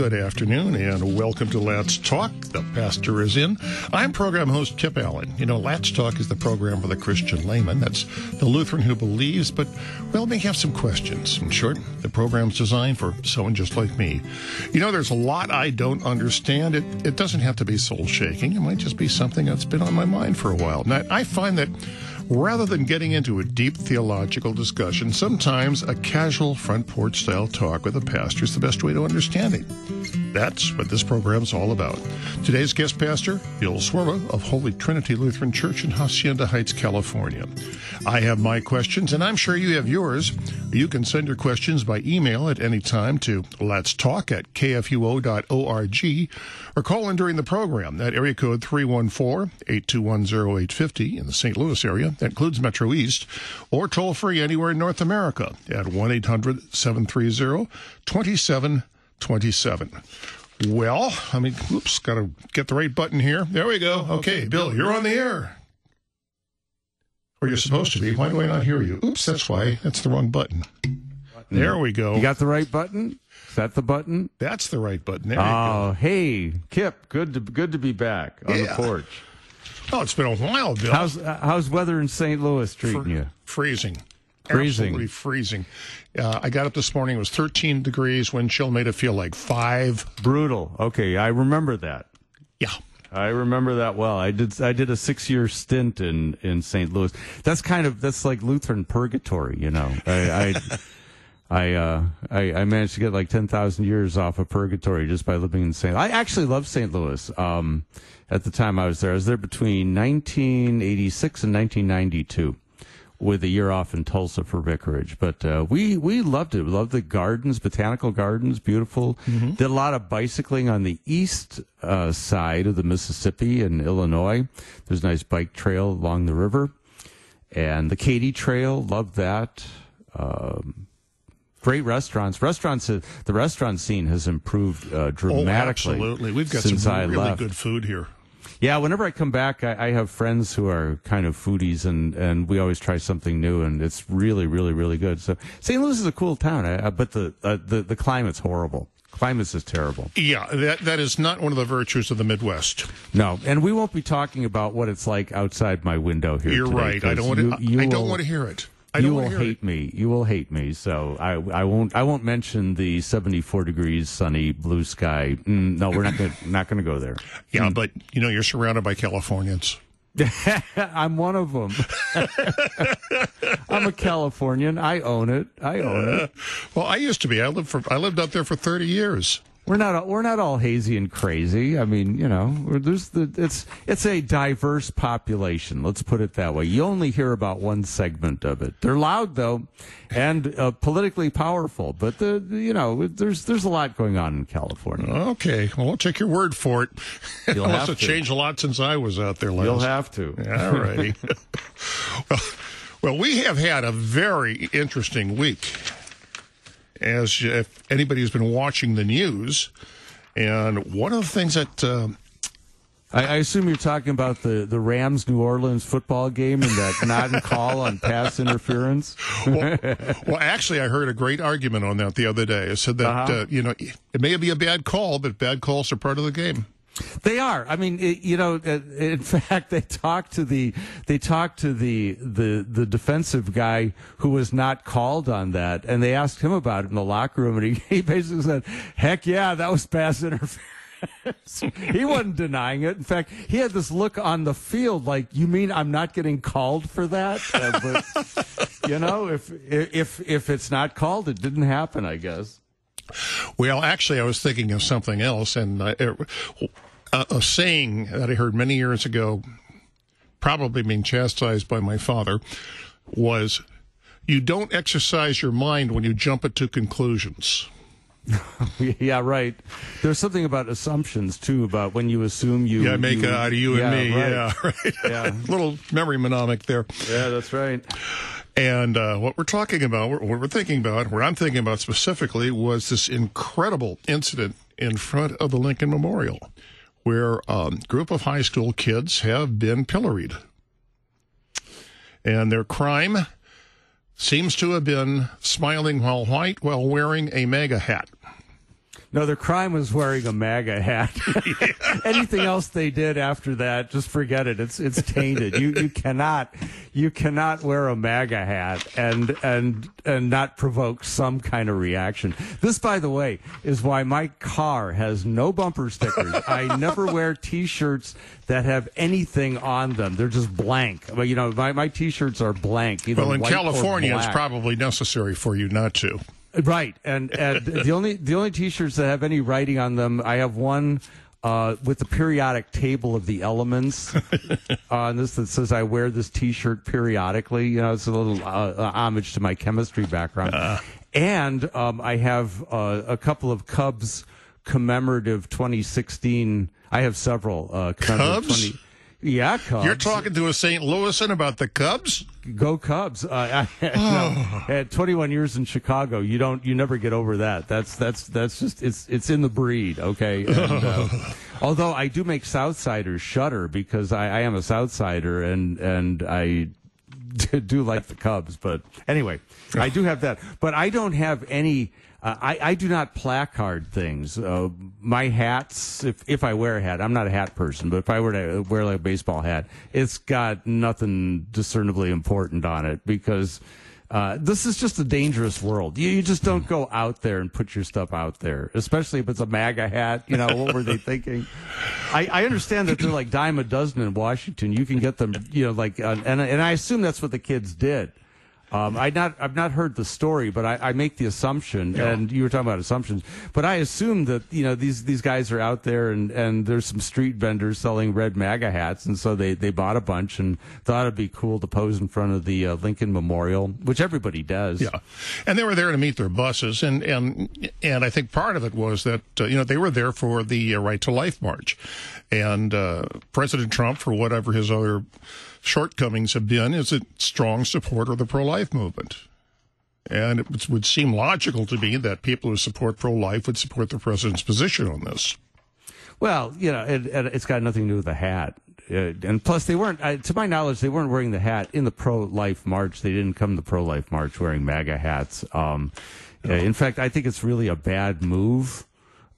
good afternoon, and welcome to Let's Talk. The pastor is in. I'm program host Kip Allen. You know, Let's Talk is the program for the Christian layman. That's the Lutheran who believes, but, well, may have some questions. In short, the program's designed for someone just like me. You know, there's a lot I don't understand. It, it doesn't have to be soul shaking, it might just be something that's been on my mind for a while. Now, I find that Rather than getting into a deep theological discussion, sometimes a casual front porch style talk with a pastor is the best way to understand it. That's what this program's all about. Today's guest pastor, Bill Cwirla of Holy Trinity Lutheran Church in Hacienda Heights, California. I have my questions, and I'm sure you have yours. You can send your questions by email at any time to let's talk at kfuo.org or call in during the program at area code 314 821 0850 in the St. Louis area. That includes Metro East, or toll free anywhere in North America at 1 800 730 2727. Well, I mean, oops, got to get the right button here. There we go. Okay, Bill, you're on the air. Or you're supposed to be. Why do I not hear you? Oops, that's why. That's the wrong button. Mm. There we go. You got the right button? Is that the button? That's the right button. There oh, hey, Kip, good to good to be back on Yeah. the porch. Oh, it's been a while, Bill. How's uh, how's weather in St. Louis treating you? freezing. Freezing. Absolutely freezing. Uh, I got up this morning. It was 13 degrees. Wind chill made it feel like five. Brutal. Okay, I remember that. Yeah. I remember that well. I did I did a six year stint in in St. Louis. That's kind of that's like Lutheran purgatory, you know. I I I, uh, I I managed to get like ten thousand years off of purgatory just by living in St. I actually love St. Louis. Um, at the time I was there, I was there between 1986 and 1992 with a year off in Tulsa for vicarage. But uh, we we loved it. We loved the gardens, botanical gardens, beautiful. Did a lot of bicycling on the east uh, side of the Mississippi in Illinois. There's a nice bike trail along the river, and the Katy Trail. Loved that. Um, Great restaurants. Restaurants. uh, The restaurant scene has improved uh, Oh, dramatically. absolutely. We've got since some I really left. good food here. Yeah, whenever I come back, I, I have friends who are kind of foodies, and, and we always try something new, and it's really, really, really good. So St. Louis is a cool town, I, I, but the, uh, the the climate's horrible. Climate's is terrible. Yeah, that that is not one of the virtues of the Midwest. No, and we won't be talking about what it's like outside my window here. You're today, right. I don't want to. you I don't want to hear it. You will want to hear hate it. me. You will hate me. So I I won't I won't mention the 74 degrees sunny blue sky. Mm, no, we're not gonna, not going to go there. Yeah, but you know you're surrounded by Californians. I'm one of them. I'm a Californian. I own it. I own it. Well, I used to be. I lived for. I lived out there for 30 years. We're not we're not all hazy and crazy. I mean, you know, we're- there's the it's it's a diverse population. Let's put it that way. You only hear about one segment of it. They're loud though, and uh, politically powerful. But the the- you know, there's there's a lot going on in California. Okay, well, I'll take your word for it. You'll have to. changed a lot since I was out there last. You'll have to. All righty. well, well, we have had a very interesting week. As if anybody who's been watching the news, and one of the things that uh, I, I assume you're talking about the, the Rams New Orleans football game and that not and call on pass interference. well, well, actually, I heard a great argument on that the other day. It said that Uh-huh. uh, you know it may be a bad call, but bad calls are part of the game. They are. I mean, it, you know, uh, in fact, they talked to the they talked to the the the defensive guy who was not called on that, and they asked him about it in the locker room, and he, he basically said, "Heck yeah, that was pass interference." he wasn't denying it. In fact, he had this look on the field like, "You mean I'm not getting called for that?" Uh, but you know, if if if it's not called, it didn't happen. I guess. Well, actually, I was thinking of something else, and uh, a, a saying that I heard many years ago, probably being chastised by my father, was, "You don't exercise your mind when you jump at to conclusions." Yeah, right. There's something about assumptions too, about when you assume you. Yeah, make you, it out of you yeah, and me. right. Yeah, right. Yeah. Little memory mnemonic there. Yeah, that's right. And uh, what we're talking about, what we're thinking about, what I'm thinking about specifically, was this incredible incident in front of the Lincoln Memorial, where a group of high school kids have been pilloried. And their crime seems to have been smiling while white while wearing a MAGA hat. No, their crime was wearing a MAGA hat. Anything else they did after that, just forget it. It's it's tainted. You you cannot you cannot wear a MAGA hat and and and not provoke some kind of reaction. This, by the way, is why my car has no bumper stickers. I never wear T-shirts that have anything on them. They're just blank. Well, you know, my my T-shirts are blank. Well, in California, it's probably necessary for you not to. Right, and, and the only the only T-shirts that have any writing on them, I have one uh, with the periodic table of the elements on uh, this that says I wear this T-shirt periodically. You know, it's a little uh, uh homage to my chemistry background, uh. and um, I have uh, a couple of Cubs commemorative 2016. I have several Cubs. 20, yeah, Cubs. You're talking to a St. Louisan about the Cubs? Go Cubs! Uh, oh. at 21 years in Chicago, you don't, you never get over that. That's that's that's just it's it's in the breed. Okay. And, uh, although I do make Southsiders shudder because I, I am a Southsider and and I do like the Cubs. But anyway, I do have that. But I don't have any uh, I, I do not placard things. Uh, my hats, if, if I wear a hat, I'm not a hat person, but if I were to wear like a baseball hat, it's got nothing discernibly important on it because uh, this is just a dangerous world. You, you, just don't go out there and put your stuff out there, especially if it's a MAGA hat. You know, what were they thinking? I, I understand that they're like dime a dozen in Washington. You can get them, you know, like, uh, and, and I assume that's what the kids did. Um, I not I've not heard the story, but I, I make the assumption, yeah. and you were talking about assumptions, but I assume that you know these these guys are out there, and, and there's some street vendors selling red MAGA hats, and so they, they bought a bunch and thought it'd be cool to pose in front of the uh, Lincoln Memorial, which everybody does. Yeah, and they were there to meet their buses, and and and I think part of it was that uh, you know they were there for the uh, Right to Life march, and uh, President Trump, for whatever his other shortcomings have been is a strong supporter of the pro-life movement. And it would seem logical to me that people who support pro-life would support the president's position on this. Well, you know, it, has got nothing to do with the hat. Uh, and plus, they weren't, uh, to my knowledge, they weren't wearing the hat in the pro-life march. They didn't come to the pro-life march wearing MAGA hats. Um, no. in fact, I think it's really a bad move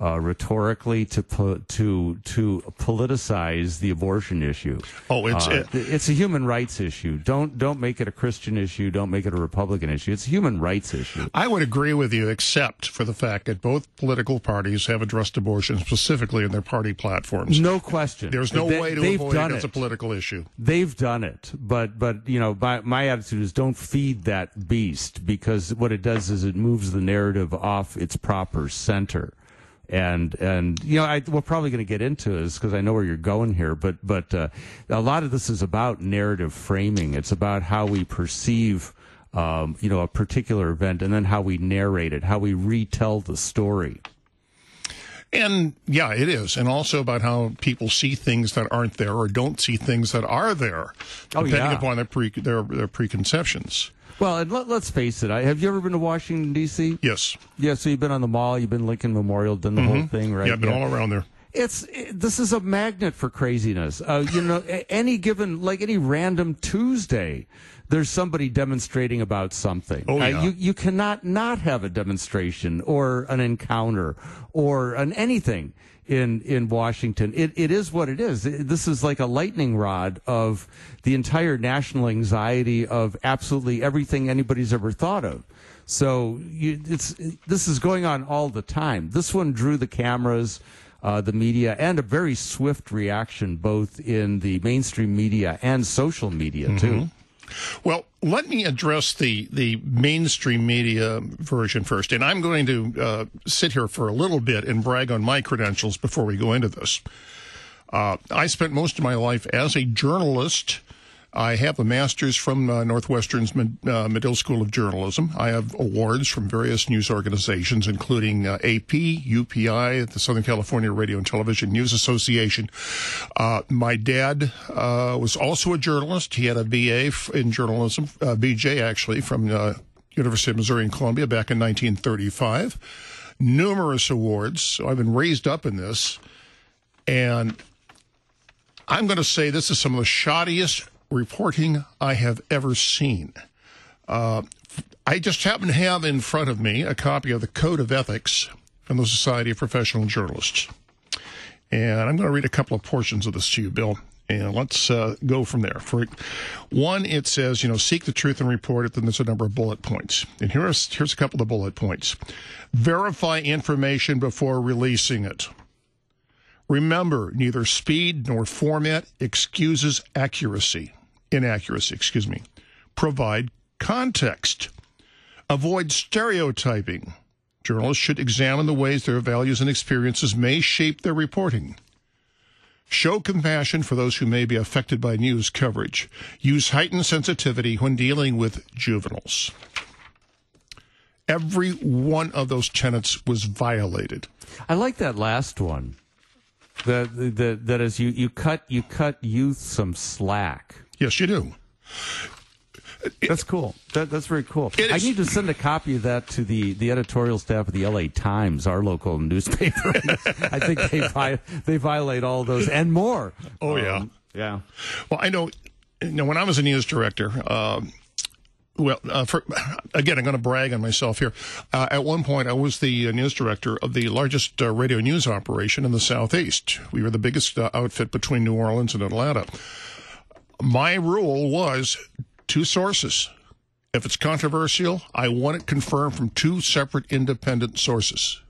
uh, rhetorically to to to politicize the abortion issue. Oh, it's uh, it, it's a human rights issue. Don't don't make it a Christian issue. Don't make it a Republican issue. It's a human rights issue. I would agree with you, except for the fact that both political parties have addressed abortion specifically in their party platforms. No question. There's no they, way to avoid it as a political issue. They've done it, but but you know, my my attitude is don't feed that beast because what it does is it moves the narrative off its proper center and and you know I, we're probably going to get into this because I know where you're going here, but but uh, a lot of this is about narrative framing. It's about how we perceive. Um, you know, a particular event, and then how we narrate it, how we retell the story. And yeah, it is. And also about how people see things that aren't there or don't see things that are there, oh, depending yeah. upon their, pre- their, their preconceptions. Well, and let, us face it. I, have you ever been to Washington D.C.? Yes. Yeah. So you've been on the mall. You've been Lincoln Memorial, done the mm-hmm. whole thing, right? Yeah, I've been yeah. all around there. It's it, this is a magnet for craziness. Uh, you know, any given like any random Tuesday, there's somebody demonstrating about something. Oh, yeah. Uh, you you cannot not have a demonstration or an encounter or an anything in in Washington. It it is what it is. This is like a lightning rod of the entire national anxiety of absolutely everything anybody's ever thought of. So you, it's this is going on all the time. This one drew the cameras. Uh, the media and a very swift reaction both in the mainstream media and social media mm-hmm. too. Well, let me address the, the mainstream media version first. And I'm going to uh, sit here for a little bit and brag on my credentials before we go into this. Uh, I spent most of my life as a journalist I have a master's from uh, Northwestern's uh, Medill School of Journalism. I have awards from various news organizations, including uh, AP, UPI, the Southern California Radio and Television News Association. Uh, my dad uh, was also a journalist. He had a BA in journalism, uh, BJ actually, from University of Missouri in Columbia back in 1935. Numerous awards. So I've been raised up in this. And I'm going to say this is some of the shoddiest reporting I have ever seen. Uh, I just happen to have in front of me a copy of the Code of Ethics from the Society of Professional Journalists. And I'm going to read a couple of portions of this to you, Bill. And let's uh, go from there. For one, it says, you know, seek the truth and report it. Then there's a number of bullet points. And here's here's a couple of the bullet points. Verify information before releasing it. Remember, neither speed nor format excuses accuracy, inaccuracy, excuse me. Provide context. Avoid stereotyping. Journalists should examine the ways their values and experiences may shape their reporting. Show compassion for those who may be affected by news coverage. Use heightened sensitivity when dealing with juveniles. Every one of those tenets was violated. I like that last one. That that that is you you cut you cut youth some slack. Yes, you do. That's cool. That, that's very cool. I need to send a copy of that to the, the editorial staff of the LA Times, our local newspaper. I think they vi- they violate all those and more. Oh yeah, um, yeah. Well, I know. You know, when I was a news director. Um, well, uh, for, again, I'm going to brag on myself here. Uh, at one point, I was the uh, news director of the largest uh, radio news operation in the Southeast. We were the biggest uh, outfit between New Orleans and Atlanta. My rule was two sources. If it's controversial, I want it confirmed from two separate independent sources.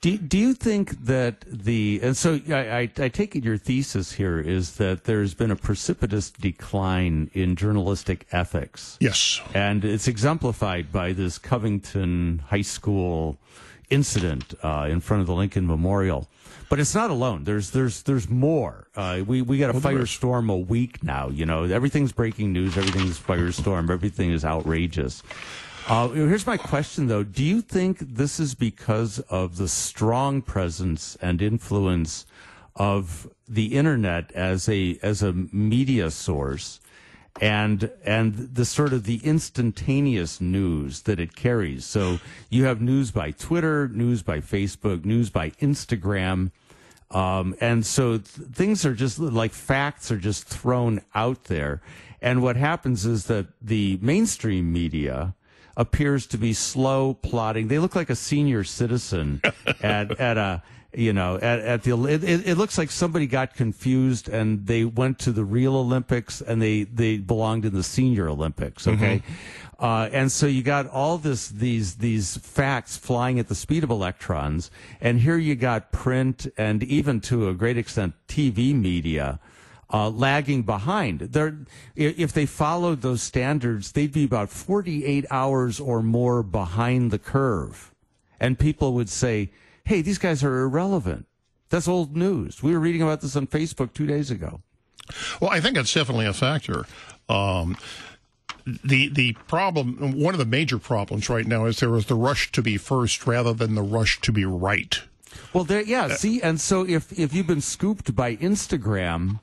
Do, do you think that the and so I, I, I, take it your thesis here is that there's been a precipitous decline in journalistic ethics. Yes, and it's exemplified by this Covington High School incident uh, in front of the Lincoln Memorial. But it's not alone. There's there's there's more. Uh, we we got a firestorm a week now. You know, everything's breaking news. Everything's firestorm. Everything is outrageous. Uh, here's my question, though. Do you think this is because of the strong presence and influence of the internet as a as a media source, and and the sort of the instantaneous news that it carries? So you have news by Twitter, news by Facebook, news by Instagram. Um, and so th- things are just like facts are just thrown out there. And what happens is that the mainstream media, appears to be slow plotting. They look like a senior citizen at at a you know at, at the it, it, looks like somebody got confused and they went to the real Olympics and they they belonged in the senior Olympics. Mm-hmm. Okay. Mm-hmm. Uh, and so you got all this these these facts flying at the speed of electrons, and here you got print and even to a great extent TV media uh, lagging behind. They're, if they followed those standards, they'd be about 48 hours or more behind the curve. And people would say, hey, these guys are irrelevant. That's old news. We were reading about this on Facebook two days ago. Well, I think it's definitely a factor. Um, the the problem, one of the major problems right now is there is the rush to be first rather than the rush to be right. Well, there, yeah. See, and so if if you've been scooped by Instagram,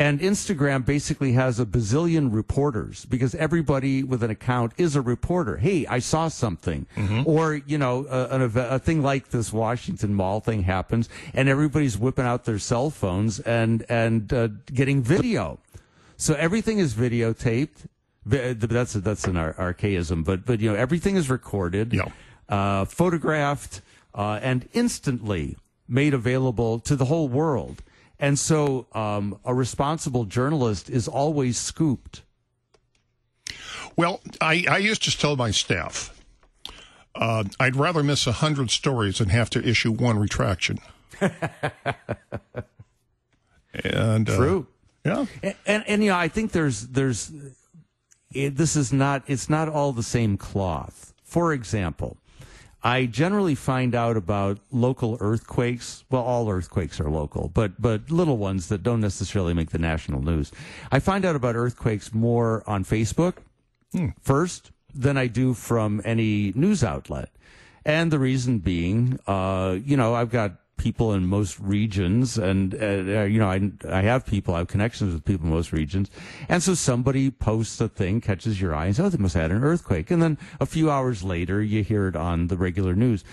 and Instagram basically has a bazillion reporters because everybody with an account is a reporter. Hey, I saw something. Mm-hmm. Or, you know, a, a, a, thing like this Washington Mall thing happens and everybody's whipping out their cell phones and, and uh, getting video. So everything is videotaped. That's, that's an archaism, but, but, you know, everything is recorded, yeah. uh, photographed, uh, and instantly made available to the whole world. And so um, a responsible journalist is always scooped. Well, I, I used to tell my staff uh, I'd rather miss a hundred stories than have to issue one retraction. and uh, true, yeah, and, and, and you know I think there's there's it, this is not it's not all the same cloth. For example, I generally find out about local earthquakes. Well, all earthquakes are local, but but little ones that don't necessarily make the national news. I find out about earthquakes more on Facebook hmm. first than I do from any news outlet. And the reason being, uh, you know, I've got people in most regions, and uh, you know, I I have people, I have connections with people in most regions, and so somebody posts a thing, catches your eye, and says, "Oh, they must have had an earthquake," and then a few hours later, you hear it on the regular news.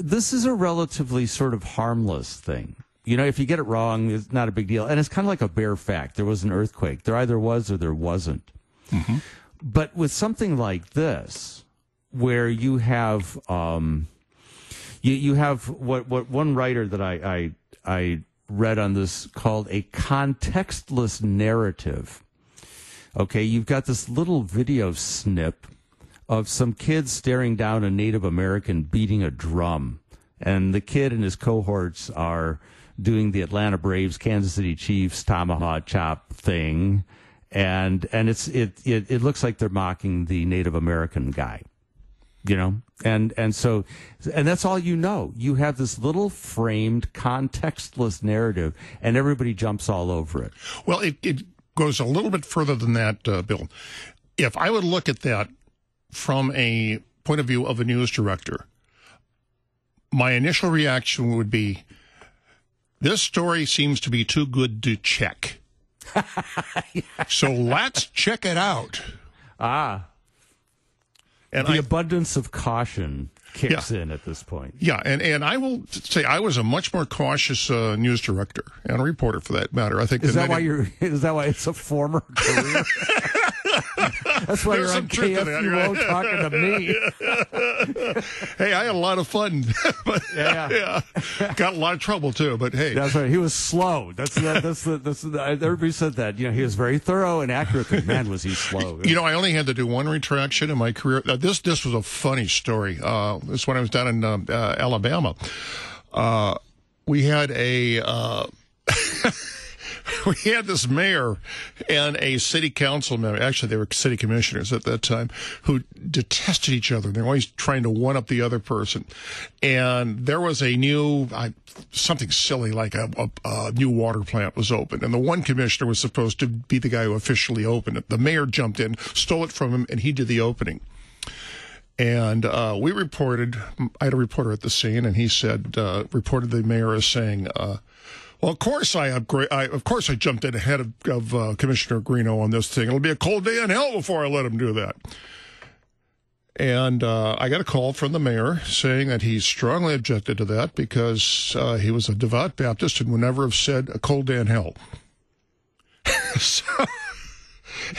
This is a relatively sort of harmless thing. You know, if you get it wrong, it's not a big deal, and it's kind of like a bare fact. There was an earthquake. There either was or there wasn't. Mm-hmm. But with something like this, where you have um, You you have what what one writer that I I, I read on this called a contextless narrative. Okay, you've got this little video snip of some kids staring down a Native American beating a drum, and the kid and his cohorts are doing the Atlanta Braves, Kansas City Chiefs tomahawk chop thing, and and it's it it, it looks like they're mocking the Native American guy you know? And and so and that's all you know. You have this little framed contextless narrative and everybody jumps all over it. Well it, it goes a little bit further than that uh, bill. If i would look at that from a point of view of a news director my initial reaction would be this story seems to be too good to check. Yeah. so let's check it out. Ah and the I, abundance of caution kicks yeah. in at this point. Yeah, and, and I will say I was a much more cautious uh, news director and a reporter for that matter. I think is that why you're is that why it's a former career? That's why There's you're on KFUO right? talking to me. hey, I had a lot of fun, but yeah. yeah. got a lot of trouble too. But hey, that's right. He was slow. That's the, that's the, that's the, everybody said that. You know, he was very thorough and accurate. But man, was he slow. You know, I only had to do one retraction in my career. Uh, this this was a funny story. Uh, this when I was down in uh, uh Alabama. Uh, we had a. We had this mayor and a city council member. Actually, they were city commissioners at that time who detested each other. They're always trying to one up the other person. And there was a new, I, something silly like a, a, a, new water plant was opened. And the one commissioner was supposed to be the guy who officially opened it. The mayor jumped in, stole it from him, and he did the opening. And uh, we reported, I had a reporter at the scene, and he said, uh, reported the mayor as saying, uh, well, of course I upgrade. I, of course I jumped in ahead of, of uh, Commissioner Greeno on this thing. It'll be a cold day in hell before I let him do that. And uh, I got a call from the mayor saying that he strongly objected to that because uh, he was a devout Baptist and would never have said a cold day in hell. so,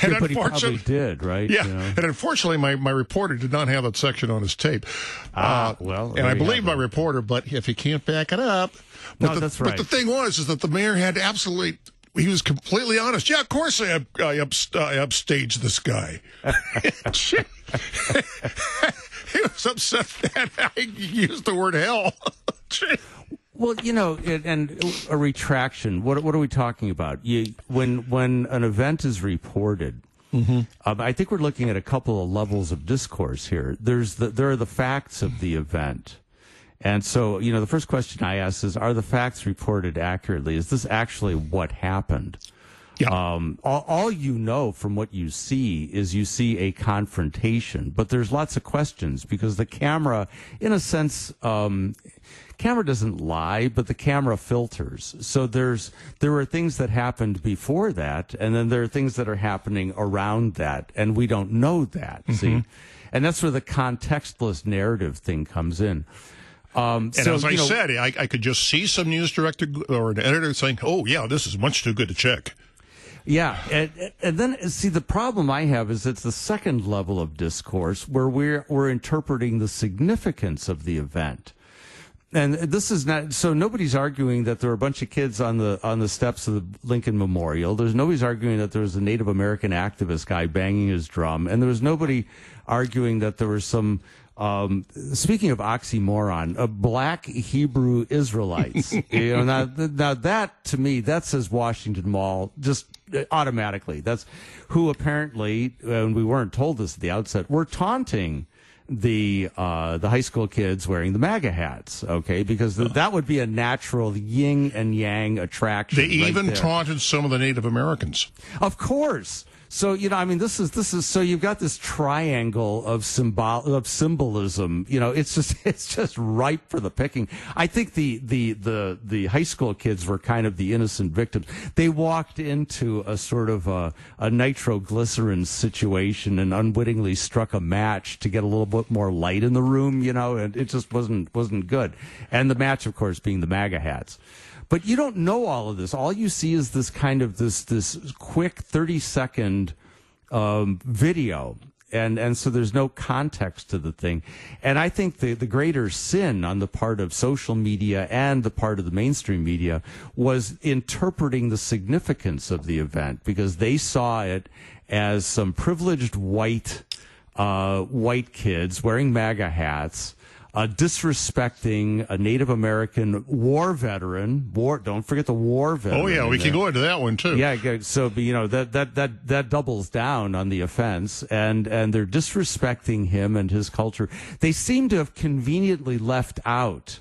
and he probably did, right? Yeah, you know? and unfortunately, my, my reporter did not have that section on his tape. Ah, uh, well, and I believe my reporter, but if he can't back it up, no, the, that's right. But the thing was, is that the mayor had absolutely. He was completely honest. Yeah, of course I, up, I, up, I upstaged this guy. he was upset that I used the word hell. Well, you know, and a retraction. What what are we talking about? You, when when an event is reported, mm-hmm. um, I think we're looking at a couple of levels of discourse here. There's the, there are the facts of the event, and so you know the first question I ask is: Are the facts reported accurately? Is this actually what happened? Yeah. Um, all, all, you know from what you see is you see a confrontation, but there's lots of questions because the camera, in a sense, um, camera doesn't lie, but the camera filters. So there's there are things that happened before that, and then there are things that are happening around that, and we don't know that. Mm-hmm. See, and that's where the contextless narrative thing comes in. Um, and so, as I know, said, I, I could just see some news director or an editor saying, "Oh, yeah, this is much too good to check." Yeah, and, and then see the problem I have is it's the second level of discourse where we're we're interpreting the significance of the event and this is not so nobody's arguing that there were a bunch of kids on the on the steps of the Lincoln Memorial. There's nobody's arguing that there was a Native American activist guy banging his drum, and there was nobody arguing that there was some. Um, speaking of oxymoron, a black Hebrew Israelites. you know, now, now that to me, that says Washington Mall just automatically. That's who apparently, and we weren't told this at the outset, were taunting the uh, the high school kids wearing the MAGA hats, okay? Because th- that would be a natural yin and yang attraction. They even taunted some of the Native Americans. Of course. So you know, I mean, this is this is so you've got this triangle of symbol of symbolism. You know, it's just it's just ripe for the picking. I think the the the the high school kids were kind of the innocent victims. They walked into a sort of a, a nitroglycerin situation and unwittingly struck a match to get a little bit more light in the room. You know, and it just wasn't wasn't good. And the match, of course, being the MAGA hats. But you don't know all of this. All you see is this kind of this this quick thirty second um, video and and so there's no context to the thing and i think the the greater sin on the part of social media and the part of the mainstream media was interpreting the significance of the event because they saw it as some privileged white uh, white kids wearing maga hats uh, disrespecting a Native American war veteran. War. Don't forget the war veteran. Oh yeah, we can go into that one too. Yeah. So you know that that that that doubles down on the offense, and and they're disrespecting him and his culture. They seem to have conveniently left out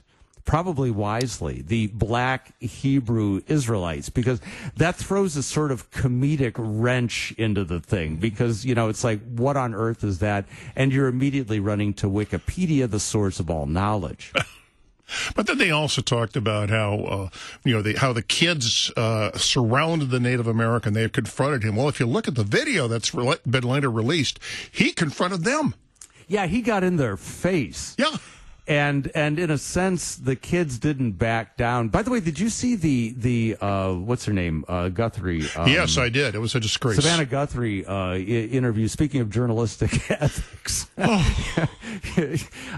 probably wisely, the black Hebrew Israelites, because that throws a sort of comedic wrench into the thing. Because, you know, it's like, what on earth is that? And you're immediately running to Wikipedia, the source of all knowledge. But then they also talked about how uh, you know the, how the kids uh, surrounded the Native American. They confronted him. Well, if you look at the video that's re- been later released, he confronted them. Yeah, he got in their face. Yeah and and in a sense, the kids didn't back down. By the way, did you see the the uh, what's her name uh, Guthrie? Um, yes, I did. It was a disgrace. Savannah Guthrie uh, I- interview. Speaking of journalistic ethics, Oh.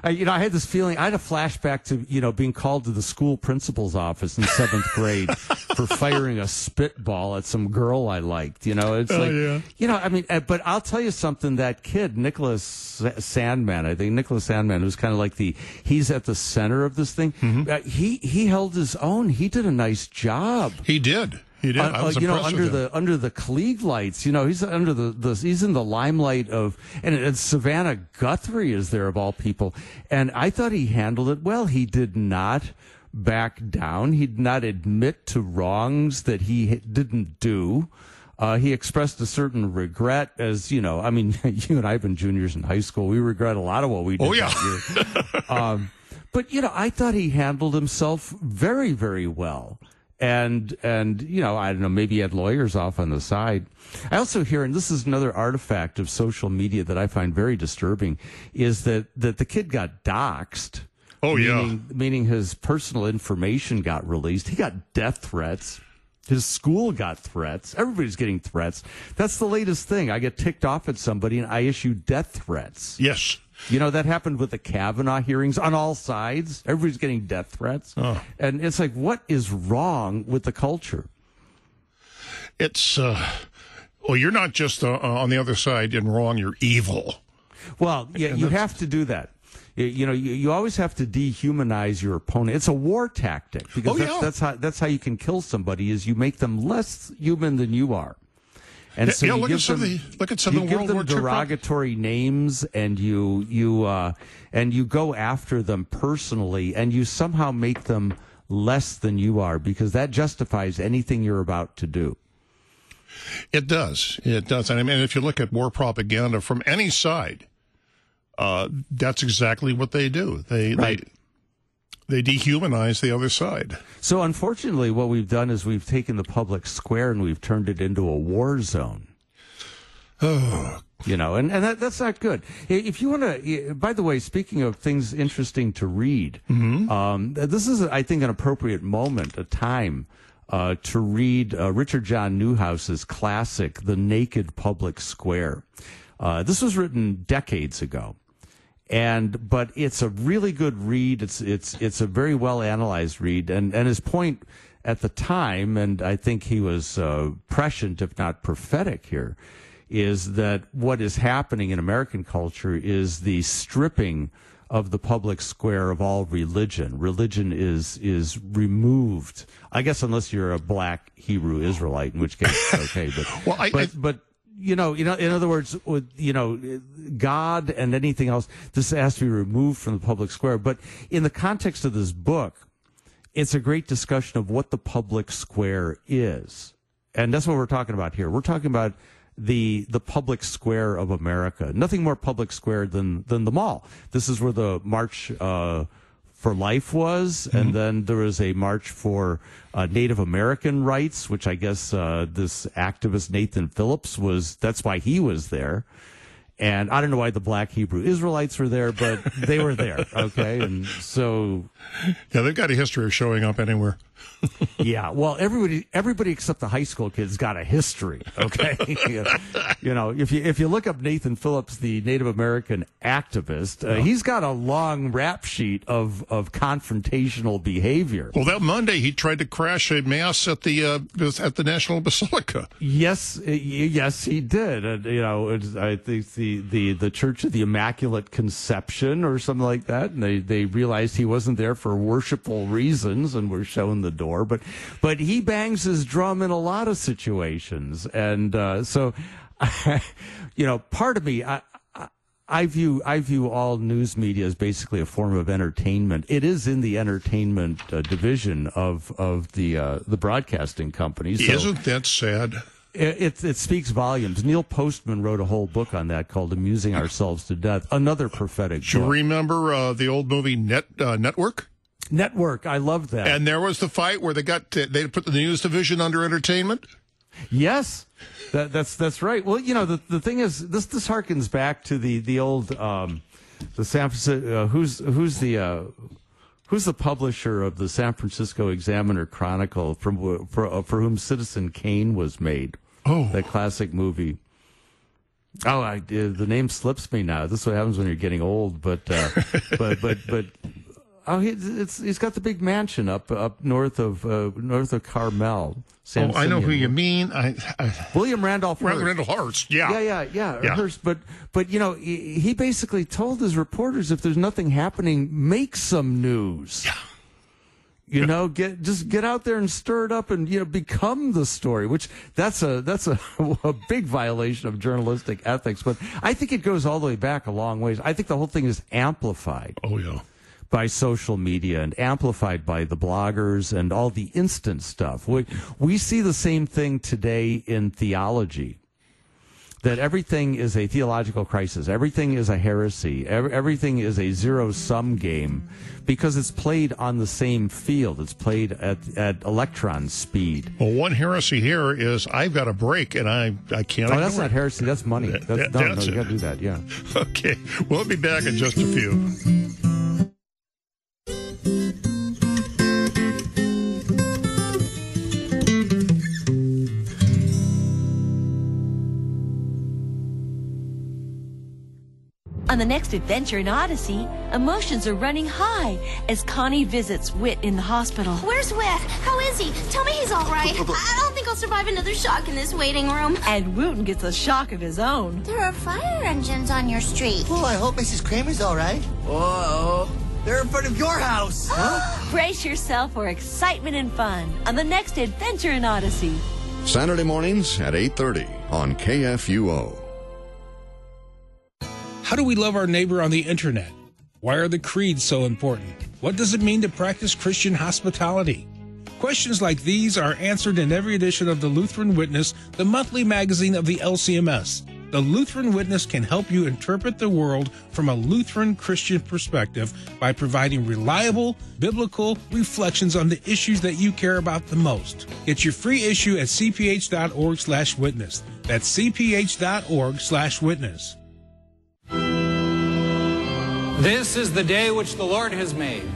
I, you know, I had this feeling. I had a flashback to you know being called to the school principal's office in seventh grade for firing a spitball at some girl I liked. You know, it's Oh, like yeah. you know, I mean, uh, but I'll tell you something. That kid, Nicholas Sandmann, I think Nicholas Sandmann, who's kind of like the he's at the center of this thing. Mm-hmm. Uh, he he held his own. He did a nice job. He did. He did. Uh, I was uh, you know, under the under the Klieg lights, you know, he's under the, the he's in the limelight of, and, and Savannah Guthrie is there of all people, and I thought he handled it well. He did not back down. He did not admit to wrongs that he didn't do. Uh, he expressed a certain regret, as you know. I mean, you and I have been juniors in high school. We regret a lot of what we did. Oh, yeah. um, but you know, I thought he handled himself very, very well. And and you know, I don't know, maybe he had lawyers off on the side. I also hear, and this is another artifact of social media that I find very disturbing, is that that the kid got doxxed. Oh, yeah. meaning, meaning his personal information got released. He got death threats. His school got threats. Everybody's getting threats. That's the latest thing. I get ticked off at somebody and I issue death threats. yes. You know, that happened with the Kavanaugh hearings on all sides. Everybody's getting death threats. Oh. And it's like, what is wrong with the culture? It's uh, well, you're not just uh, on the other side and wrong. You're evil. Well, yeah, you have to do that. You, know, you, you always have to dehumanize your opponent. It's a war tactic because Oh, that's, yeah. that's how that's how you can kill somebody is you make them less human than you are. And Yeah, so yeah, you look give at some of them, the- look at some you of the give World them War derogatory names, and you you uh, and you go after them personally, and you somehow make them less than you are because that justifies anything you're about to do. It does. It does. And I mean, if you look at war propaganda from any side, uh, that's exactly what they do. They Right. they they dehumanize the other side. So unfortunately, what we've done is we've taken the public square and we've turned it into a war zone. Oh, You know, and, and that, that's not good. If you want to, by the way, speaking of things interesting to read, um, this is, I think, an appropriate moment, a time uh, to read uh, Richard John Neuhaus's classic, The Naked Public Square. Uh, this was written decades ago and but it's a really good read. It's it's it's a very well analyzed read, and and his point at the time, and I think he was uh, prescient, if not prophetic, here, is that what is happening in American culture is the stripping of the public square of all religion. Religion is is removed. I guess unless you're a black Hebrew Israelite, in which case okay, but Well, I- but, I- but you know, you know, in other words, with you know, God and anything else, this has to be removed from the public square. But in the context of this book, it's a great discussion of what the public square is, and that's what we're talking about here. We're talking about the the public square of America. Nothing more public square than than the mall. This is where the march. Uh, for life was, and then there was a march for uh, Native American rights, which I guess uh, this activist Nathan Phillips was. That's why he was there. And I don't know why the Black Hebrew Israelites were there, but they were there. Okay, and so yeah, they've got a history of showing up anywhere. yeah, well, everybody, everybody except the high school kids got a history. Okay, you know, if you if you look up Nathan Phillips, the Native American activist, uh, he's got a long rap sheet of of confrontational behavior. Well, that Monday he tried to crash a mass at the uh, at the National Basilica. Yes, yes, he did. And, you know, I think the, the the Church of the Immaculate Conception or something like that, and they they realized he wasn't there for worshipful reasons and were showing the door. But but he bangs his drum in a lot of situations, and uh, so you know, part of me. I, I view I view all news media as basically a form of entertainment. It is in the entertainment uh, division of of the uh, the broadcasting companies. So Isn't that sad? It, it, it speaks volumes. Neil Postman wrote a whole book on that called "Amusing Ourselves to Death." Another prophetic. Do you remember uh, the old movie Net uh, Network? Network, I love that. And there was the fight where they got to, they put the news division under entertainment. Yes, that, that's that's right. Well, you know the the thing is this this harkens back to the the old um, the San Francisco uh, who's who's the uh, who's the publisher of the San Francisco Examiner Chronicle from for uh, for whom Citizen Kane was made. Oh, that classic movie. Oh, I, uh, the name slips me now. This is what happens when you're getting old. But uh, but but but Oh, he, he's got the big mansion up up north of uh, north of Carmel. San oh, I know who you mean. I, I William Randolph Hearst. Randolph Hearst. Yeah, yeah, yeah, yeah. yeah. Hearst, but but you know he, he, basically told his reporters if there's nothing happening, make some news. Yeah. You know, get just get out there and stir it up, and you know, become the story. Which that's a that's a, a big violation of journalistic ethics. But I think it goes all the way back a long ways. I think the whole thing is amplified. Oh yeah by social media and amplified by the bloggers and all the instant stuff. We, we see the same thing today in theology. That everything is a theological crisis. Everything is a heresy. everything is a zero sum game because it's played on the same field. It's played at, at electron speed. Well, one heresy here is I've got a break and I, I can't. Oh, that's not heresy. That's money. That's, that, no, that's no, you got to do that. Yeah. Okay. We'll be back in just a few. On the next adventure in Odyssey, emotions are running high as Connie visits Whit in the hospital. Where's Whit? How is he? Tell me he's all right. I don't think I'll survive another shock in this waiting room. And Wooten gets a shock of his own. There are fire engines on your street. Oh, I hope Mrs. Kramer's all right. Whoa. They're in front of your house. Huh? Brace yourself for excitement and fun on the next adventure in Odyssey. Saturday mornings at 8:30 on KFUO. How do we love our neighbor on the internet? Why are the creeds so important? What does it mean to practice Christian hospitality? Questions like these are answered in every edition of the Lutheran Witness, the monthly magazine of the LCMS. The Lutheran Witness can help you interpret the world from a Lutheran Christian perspective by providing reliable, biblical reflections on the issues that you care about the most. Get your free issue at cph.org slash witness. That's cph.org slash witness. This is the day which the Lord has made.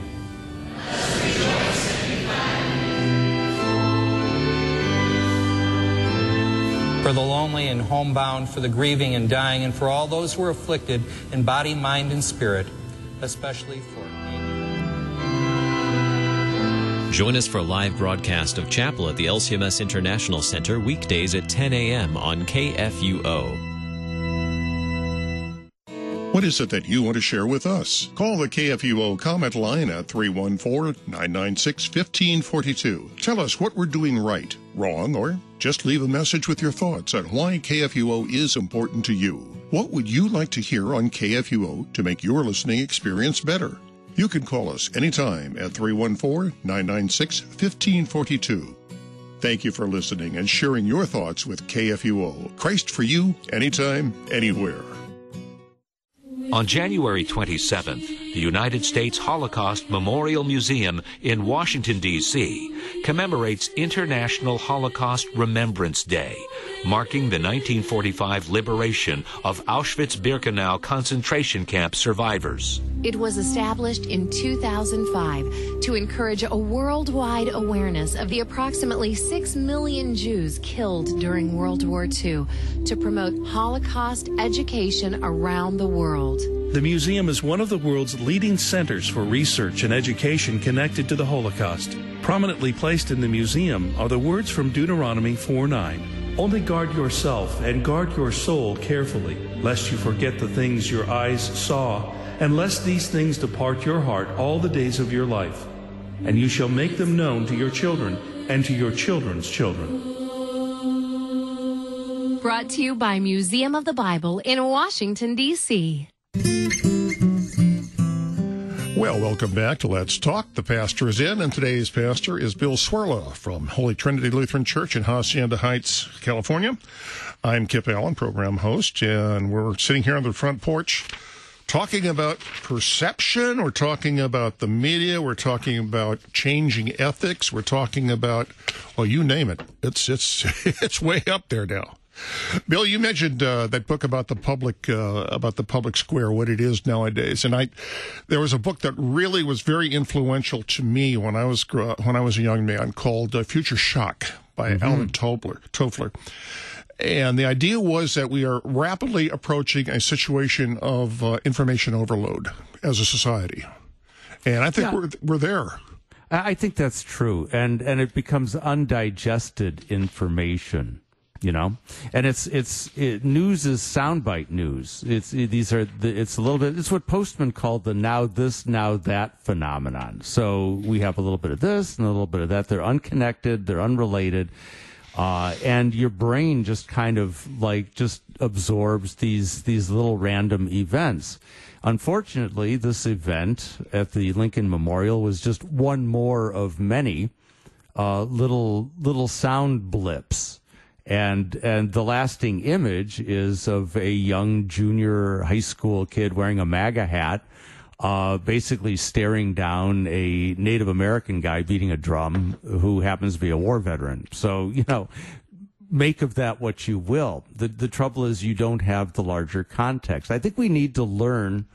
For the lonely and homebound, for the grieving and dying, and for all those who are afflicted in body, mind, and spirit, especially for. Join us for a live broadcast of Chapel at the LCMS International Center weekdays at 10 a.m. on KFUO. What is it that you want to share with us? Call the KFUO comment line at 314 996 1542. Tell us what we're doing right, wrong, or just leave a message with your thoughts on why KFUO is important to you. What would you like to hear on KFUO to make your listening experience better? You can call us anytime at 314 996 1542. Thank you for listening and sharing your thoughts with KFUO. Christ for you, anytime, anywhere. On January 27th, the United States Holocaust Memorial Museum in Washington, D.C., commemorates International Holocaust Remembrance Day, marking the 1945 liberation of Auschwitz-Birkenau concentration camp survivors. It was established in 2005 to encourage a worldwide awareness of the approximately 6 million Jews killed during World War II to promote Holocaust education around the world. The museum is one of the world's leading centers for research and education connected to the Holocaust. Prominently placed in the museum are the words from Deuteronomy 4 9. Only guard yourself and guard your soul carefully, lest you forget the things your eyes saw, and lest these things depart your heart all the days of your life. And you shall make them known to your children and to your children's children. Brought to you by Museum of the Bible in Washington, D.C. Well, welcome back to Let's Talk. The pastor is in, and today's pastor is Bill Cwirla from Holy Trinity Lutheran Church in Hacienda Heights, California. I'm Kip Allen, program host, and we're sitting here on the front porch talking about perception. We're talking about the media. We're talking about changing ethics. We're talking about, well, you name it. It's it's it's way up there now. Bill, you mentioned uh, that book about the public uh, about the public square, what it is nowadays, and I there was a book that really was very influential to me when I was uh, when I was a young man called uh, Future Shock by mm-hmm. Alvin Toffler. Toffler. And the idea was that we are rapidly approaching a situation of uh, information overload as a society, and I think yeah. we're we're there. I think that's true, and and it becomes undigested information you know? And it's it's it, news is soundbite news. It's it, these are the, it's a little bit it's what postman called the now this now that phenomenon. So we have a little bit of this and a little bit of that. They're unconnected they're unrelated uh, and your brain just kind of like just absorbs these these little random events. Unfortunately this event at the lincoln memorial was just one more of many uh, little little sound blips and and the lasting image is of a young junior high school kid wearing a MAGA hat, uh, basically staring down a Native American guy beating a drum who happens to be a war veteran. So you know, make of that what you will. The the trouble is you don't have the larger context. I think we need to learn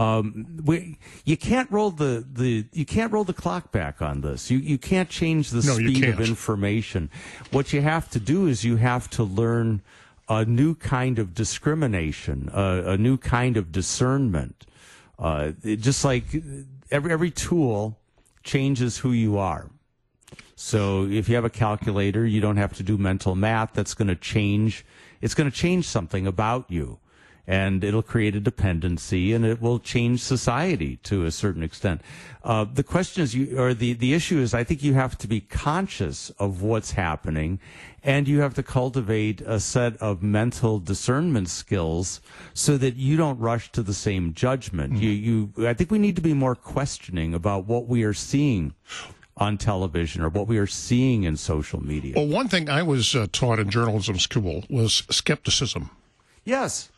um, we, you can't roll the, the you can't roll the clock back on this. You you can't change the no, speed of information. What you have to do is you have to learn a new kind of discrimination, a new kind of discernment. Uh, just like every every tool changes who you are. So if you have a calculator, you don't have to do mental math. That's going to change. It's going to change something about you and it'll create a dependency and it will change society to a certain extent. Uh, the question is, you, or the, the issue is, I think you have to be conscious of what's happening and you have to cultivate a set of mental discernment skills so that you don't rush to the same judgment. Mm-hmm. You, you, I think we need to be more questioning about what we are seeing on television or what we are seeing in social media. Well, one thing I was uh, taught in journalism school was skepticism. Yes.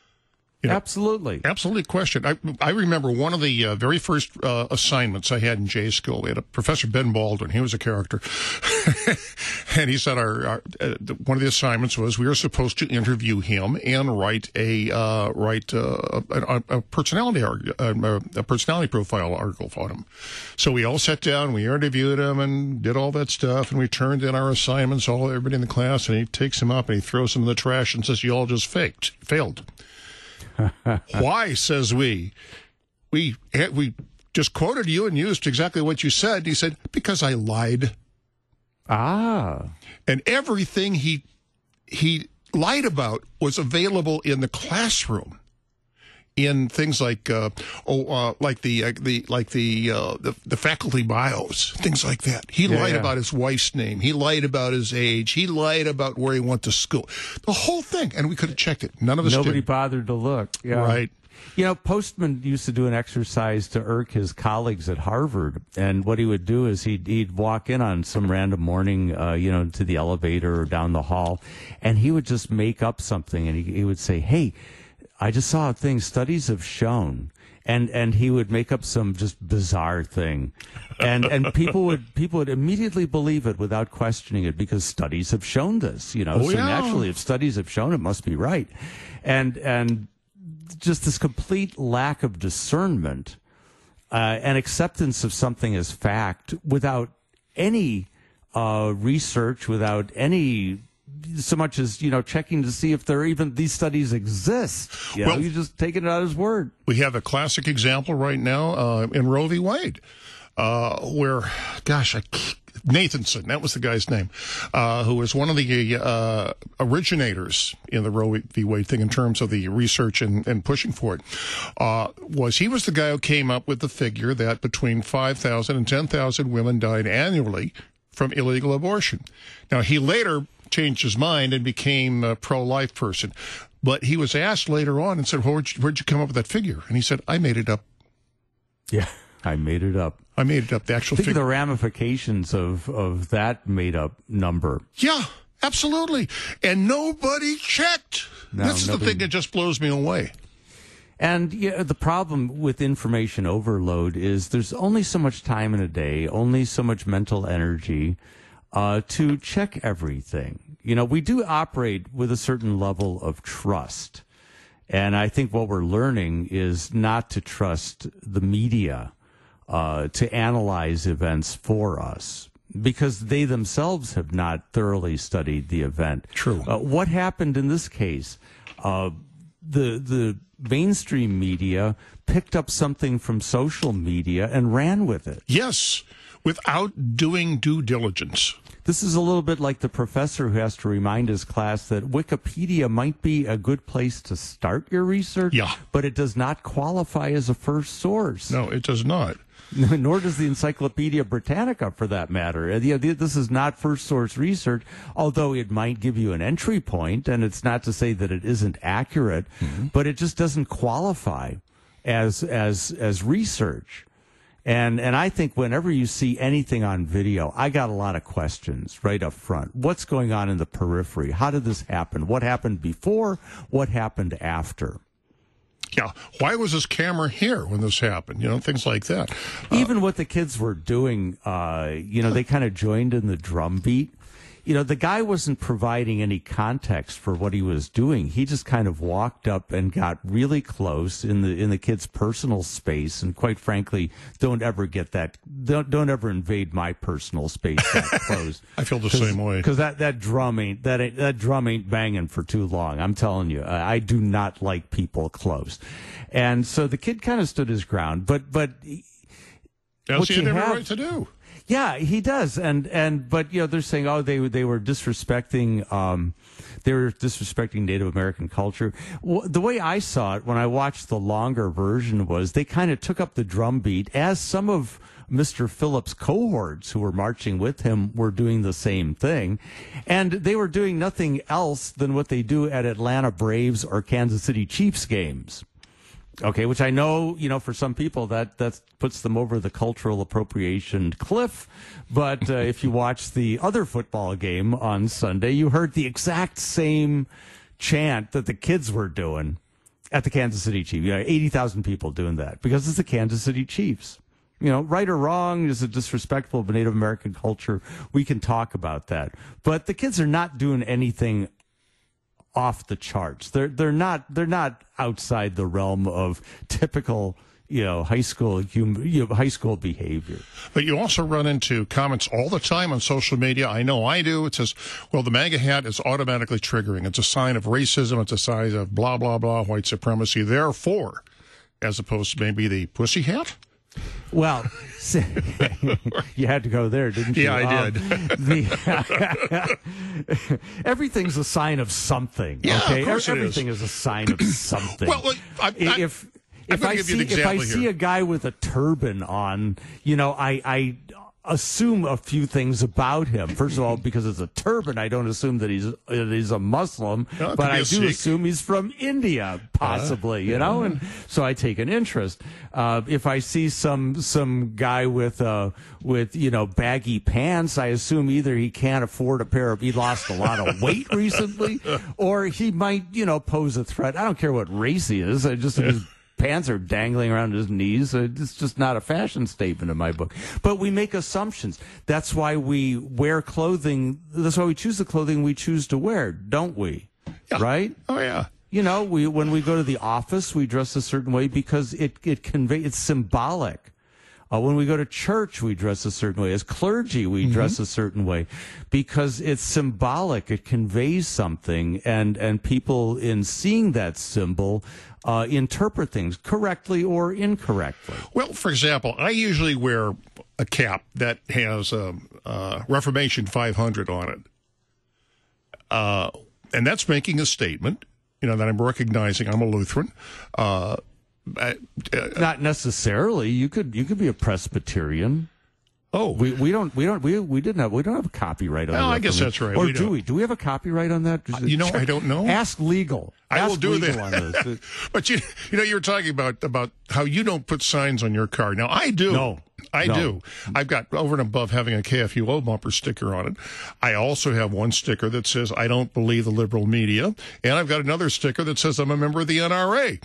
You know, absolutely, absolutely. Question. I I remember one of the uh, very first uh, assignments I had in J school. We had a professor Ben Baldwin. He was a character, and he said our, our uh, one of the assignments was we were supposed to interview him and write a uh, write uh, a, a, personality uh, a personality profile article for him. So we all sat down, we interviewed him, and did all that stuff, and we turned in our assignments. All everybody in the class, and he takes him up and he throws them in the trash and says, "You all just faked, failed." Why, says we. We we just quoted you and used exactly what you said. He said, because I lied. Ah. And everything he he lied about was available in the classroom in things like uh, oh uh, like the uh, the like the, uh, the, the faculty bios things like that. He yeah, lied yeah. about his wife's name. He lied about his age. He lied about where he went to school. The whole thing. And we could have checked it. None of us nobody did. bothered to look. Yeah. right. You know, Postman used to do an exercise to irk his colleagues at Harvard, and what he would do is he'd he'd walk in on some random morning, uh, you know, to the elevator or down the hall, and he would just make up something, and he, he would say, "Hey, I just saw a thing. Studies have shown and and he would make up some just bizarre thing, and and people would people would immediately believe it without questioning it because studies have shown this. You know, Oh, so yeah. naturally, if studies have shown it, must be right, and and just this complete lack of discernment uh, and acceptance of something as fact without any uh, research, without any so much as you know checking to see if there even these studies exist. You know, Well- you just taking it at his word. We have a classic example right now uh, in Roe v. Wade, uh, where, gosh, I, Nathanson, that was the guy's name, uh, who was one of the uh, originators in the Roe v. Wade thing in terms of the research and, and pushing for it. Uh, was he was the guy who came up with the figure that between 5,000 and 10,000 women died annually from illegal abortion. Now, he later changed his mind and became a pro-life person. But he was asked later on and said, well, where'd, you, where'd you come up with that figure? And he said, I made it up. Yeah, I made it up. I made it up. The actual Think of figure. the ramifications of of that made up number. Yeah, absolutely. And nobody checked. No, this is the thing that just blows me away. And yeah, the problem with information overload is there's only so much time in a day, only so much mental energy uh, to check everything. You know, we do operate with a certain level of trust. And I think what we're learning is not to trust the media uh, to analyze events for us because they themselves have not thoroughly studied the event. True. Uh, what happened in this case? Uh, the the mainstream media picked up something from social media and ran with it. Yes, without doing due diligence. This is a little bit like the professor who has to remind his class that Wikipedia might be a good place to start your research, Yeah. but it does not qualify as a first source. No, it does not. Nor does the Encyclopedia Britannica, for that matter. Uh, This is not first source research, although it might give you an entry point, and it's not to say that it isn't accurate, but it just doesn't qualify as as as research. And and I think whenever you see anything on video, I got a lot of questions right up front. What's going on in the periphery? How did this happen? What happened before? What happened after? Yeah. Why was this camera here when this happened? You know, things like that. even what the kids were doing, uh, you know, they kind of joined in the drum beat. You know, the guy wasn't providing any context for what he was doing. He just kind of walked up and got really close in the in the kid's personal space. And quite frankly, don't ever get that. Don't don't ever invade my personal space that close. I feel the same way. Because that, that drum ain't that ain't, that drum ain't banging for too long. I'm telling you, I, I do not like people close. And so the kid kind of stood his ground, but but That's what he you had every have- right to do. Yeah, he does, and and but you know they're saying oh they they were disrespecting um they were disrespecting Native American culture. The way I saw it when I watched the longer version was they kind of took up the drum beat as some of Mr. Phillips' cohorts who were marching with him were doing the same thing, and they were doing nothing else than what they do at Atlanta Braves or Kansas City Chiefs games. Okay, which I know, you know, for some people that that puts them over the cultural appropriation cliff. But uh, if you watch the other football game on Sunday, you heard the exact same chant that the kids were doing at the Kansas City Chiefs. You know, eighty thousand people doing that because it's the Kansas City Chiefs. You know, right or wrong, is it disrespectful of Native American culture? We can talk about that. But the kids are not doing anything off the charts. They're they're not they're not outside the realm of typical you know high school you know, high school behavior. But you also run into comments all the time on social media. I know I do. It says, well, the MAGA hat is automatically triggering. It's a sign of racism. It's a sign of blah, blah, blah, white supremacy. Therefore, as opposed to maybe the pussy hat. Well, you had to go there, didn't you? Yeah, I Um, did. the, everything's a sign of something. Yeah, of okay, course it is. everything is. a sign of something. Well, look, I- I- if if I see if I example see a guy with a turban on, you know, I I assume a few things about him. First of all, because it's a turban, I don't assume that he's that he's a Muslim, No, but I do Sikh. assume he's from India, possibly. you know, and so I take an interest. Uh, if I see some some guy with uh with you know baggy pants, I assume either he can't afford a pair of he lost a lot of weight recently, or he might you know pose a threat. I don't care what race he is. I just his pants are dangling around his knees. Uh, It's just not a fashion statement in my book. But we make assumptions. That's why we wear clothing. That's why we choose the clothing we choose to wear, don't we? Right? Oh yeah. You know, we when we go to the office, we dress a certain way because it it convey it's symbolic. Uh, when we go to church, we dress a certain way. As clergy, we dress a certain way because it's symbolic. It conveys something, and and people in seeing that symbol uh, interpret things correctly or incorrectly. Well, for example, I usually wear a cap that has um, uh, Reformation 500 on it. Uh, and that's making a statement, you know, that I'm recognizing I'm a Lutheran. Uh, I- uh, Not necessarily. You could you could be a Presbyterian. Oh, we, we don't we don't we we didn't have we don't have a copyright on. That. No, the I guess that's right. Or We do don't. we? Do we have a copyright on that? Uh, you know, I don't know. Ask legal. I will do that. but you, you know, you were talking about about how you don't put signs on your car. Now I do. No. I No. do. I've got over and above having a KFUO bumper sticker on it. I also have one sticker that says I don't believe the liberal media, and I've got another sticker that says I'm a member of the NRA.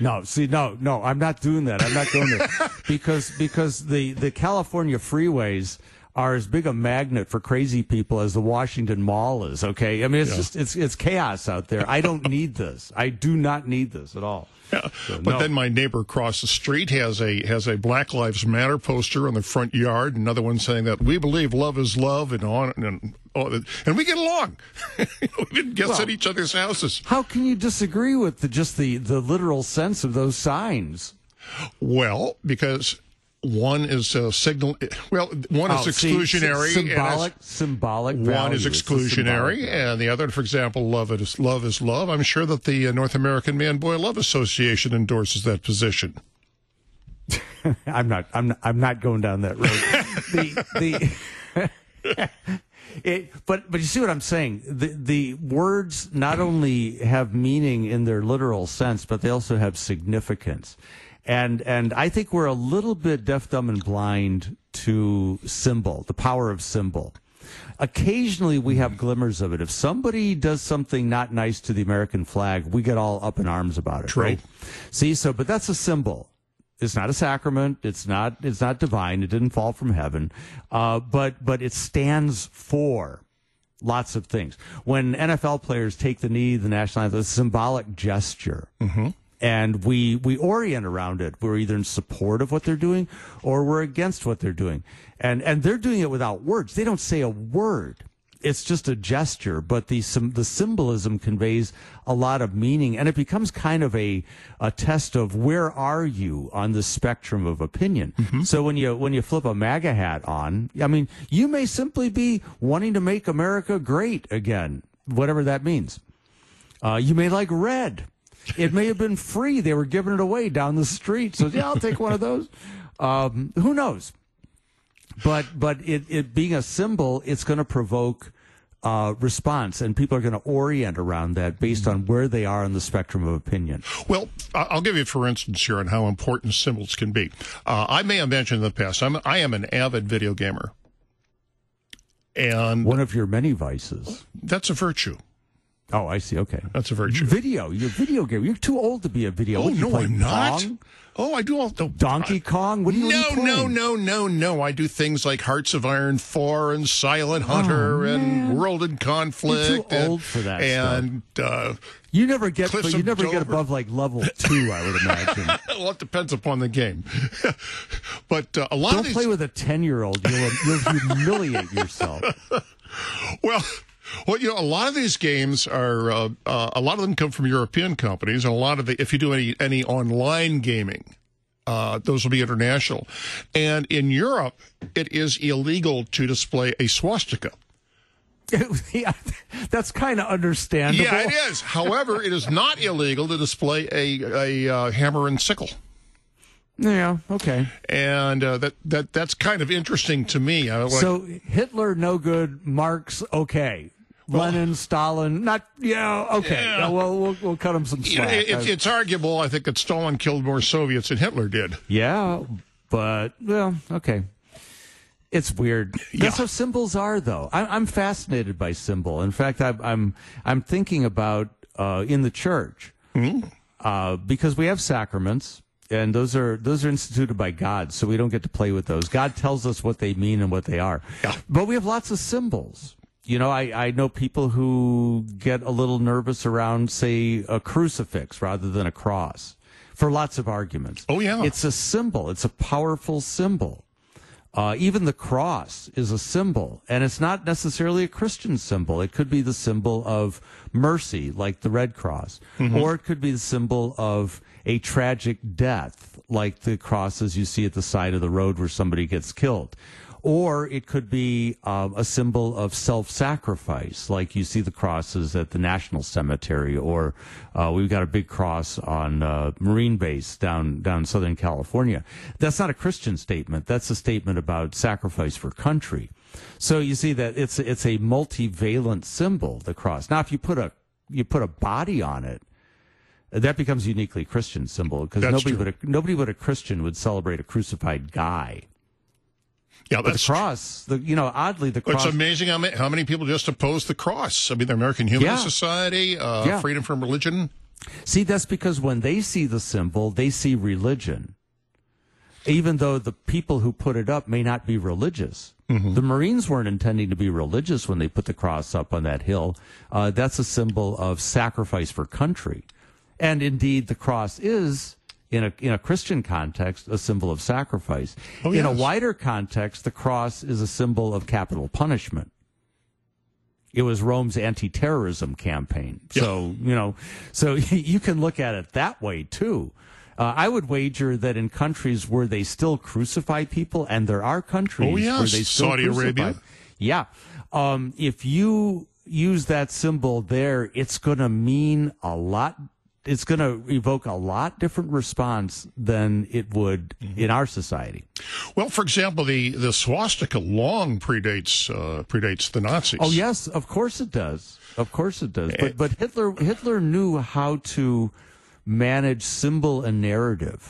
No, see, no, no, I'm not doing that. I'm not doing that because because the the California freeways are as big a magnet for crazy people as the Washington Mall is. Okay, I mean it's Yeah. just it's it's chaos out there. I don't need this. I do not need this at all. So, But no. then my neighbor across the street has a has a Black Lives Matter poster on the front yard. Another one saying that we believe love is love, and on and oh, and we get along. we even guess Well- at each other's houses. How can you disagree with the, just the the literal sense of those signs? Well, because one is a signal. Well, one is Oh, see, exclusionary. and symbolic, symbolic. One value. is exclusionary, and the other, for example, love is love is love. I'm sure that the uh, North American Man Boy Love Association endorses that position. I'm not. I'm. Not, I'm not going down that road. the the. It, but but you see what I'm saying. The the words not only have meaning in their literal sense, but they also have significance. And and I think we're a little bit deaf, dumb, and blind to symbol, the power of symbol. Occasionally we have glimmers of it. If somebody does something not nice to the American flag, we get all up in arms about it. True. Right? See, so but that's a symbol. It's not a sacrament. It's not. It's not divine. It didn't fall from heaven. Uh, but but it stands for lots of things. When NFL players take the knee, the national anthem, it's a symbolic gesture. And we we orient around it. We're either in support of what they're doing, or we're against what they're doing. And and they're doing it without words. They don't say a word. It's just a gesture, but the the symbolism conveys a lot of meaning, and it becomes kind of a a test of where are you on the spectrum of opinion. So when you when you flip a MAGA hat on, I mean, you may simply be wanting to make America great again, whatever that means. Uh, you may like red. It may have been free; they were giving it away down the street. So yeah, I'll take one of those. Um, who knows? but but it, it being a symbol, it's going to provoke uh, response, and people are going to orient around that based on where they are on the spectrum of opinion. Well, I'll give you, for instance, here on how important symbols can be. Uh, I may have mentioned in the past, I'm, I am an avid video gamer. And One of your many vices. that's a virtue. Oh, I see. Okay, That's a virtue. video. You're a video game. You're too old to be a video. Oh, What, no, I'm not. Pong? Oh, I do all. No, Donkey Kong. What do you? no, no, no, no, no. I do things like Hearts of Iron 4 and Silent Hunter and World in Conflict. Oh, You're too and, old for that And, uh, You never get. Cliffs you never get above like level two. I would imagine. well, it depends upon the game. but uh, a lot Don't of these. play with a ten-year-old. You'll, you'll humiliate yourself. Well, well, you know, a lot of these games are uh, uh, a lot of them come from European companies, and a lot of the if you do any any online gaming, uh, those will be international. And in Europe, it is illegal to display a swastika. yeah, that's kind of understandable. Yeah, it is. However, it is not illegal to display a a uh, hammer and sickle. Yeah. Okay. And uh, that that that's kind of interesting to me. I like, So Hitler no good, Marx okay, Lenin, Stalin not yeah okay. Yeah. Yeah, well, we'll we'll cut him some you know, slack. it, it's, arguable. I think that Stalin killed more Soviets than Hitler did. yeah, but well, okay. It's weird. That's how symbols are, though. I'm, I'm fascinated by symbol. In fact, I'm I'm, I'm thinking about uh, in the church. uh, because we have sacraments. And those are those are instituted by God, so we don't get to play with those. God tells us what they mean and what they are. Yeah. But we have lots of symbols. You know, I, I know people who get a little nervous around, say, a crucifix rather than a cross for lots of arguments. Oh, yeah. It's a symbol, it's a powerful symbol. Uh, even the cross is a symbol, and it's not necessarily a Christian symbol. It could be the symbol of mercy, like the Red Cross, or it could be the symbol of a tragic death, like the crosses you see at the side of the road where somebody gets killed. Or it could be uh, a symbol of self-sacrifice, like you see the crosses at the National Cemetery, or uh, we've got a big cross on uh, Marine Base down down Southern California. That's not a Christian statement. That's a statement about sacrifice for country. So you see that it's it's a multivalent symbol, the cross. Now, if you put a you put a body on it, that becomes a uniquely Christian symbol because nobody true. but a, nobody but a Christian would celebrate a crucified guy. Yeah, But the cross, the you know, oddly the cross. It's amazing how many, how many people just oppose the cross. I mean, the American Humanist Yeah. Society, uh, Yeah. freedom from religion. See, that's because when they see the symbol, they see religion. Even though the people who put it up may not be religious. The Marines weren't intending to be religious when they put the cross up on that hill. Uh, that's a symbol of sacrifice for country. And indeed, the cross is, in a, in a Christian context, a symbol of sacrifice. Oh, In a wider context, the cross is a symbol of capital punishment. It was Rome's anti-terrorism campaign. So, you know, so you can look at it that way too. Uh, I would wager that in countries where they still crucify people, and there are countries Oh, yes. where they still Saudi crucify, Arabia. yeah. Um, if you use that symbol there, it's going to mean a lot. It's going to evoke a lot different response than it would Mm-hmm. in our society. Well, for example, the, the swastika long predates uh, predates the Nazis. Oh yes, of course it does. Of course it does. But but Hitler Hitler knew how to manage symbol and narrative.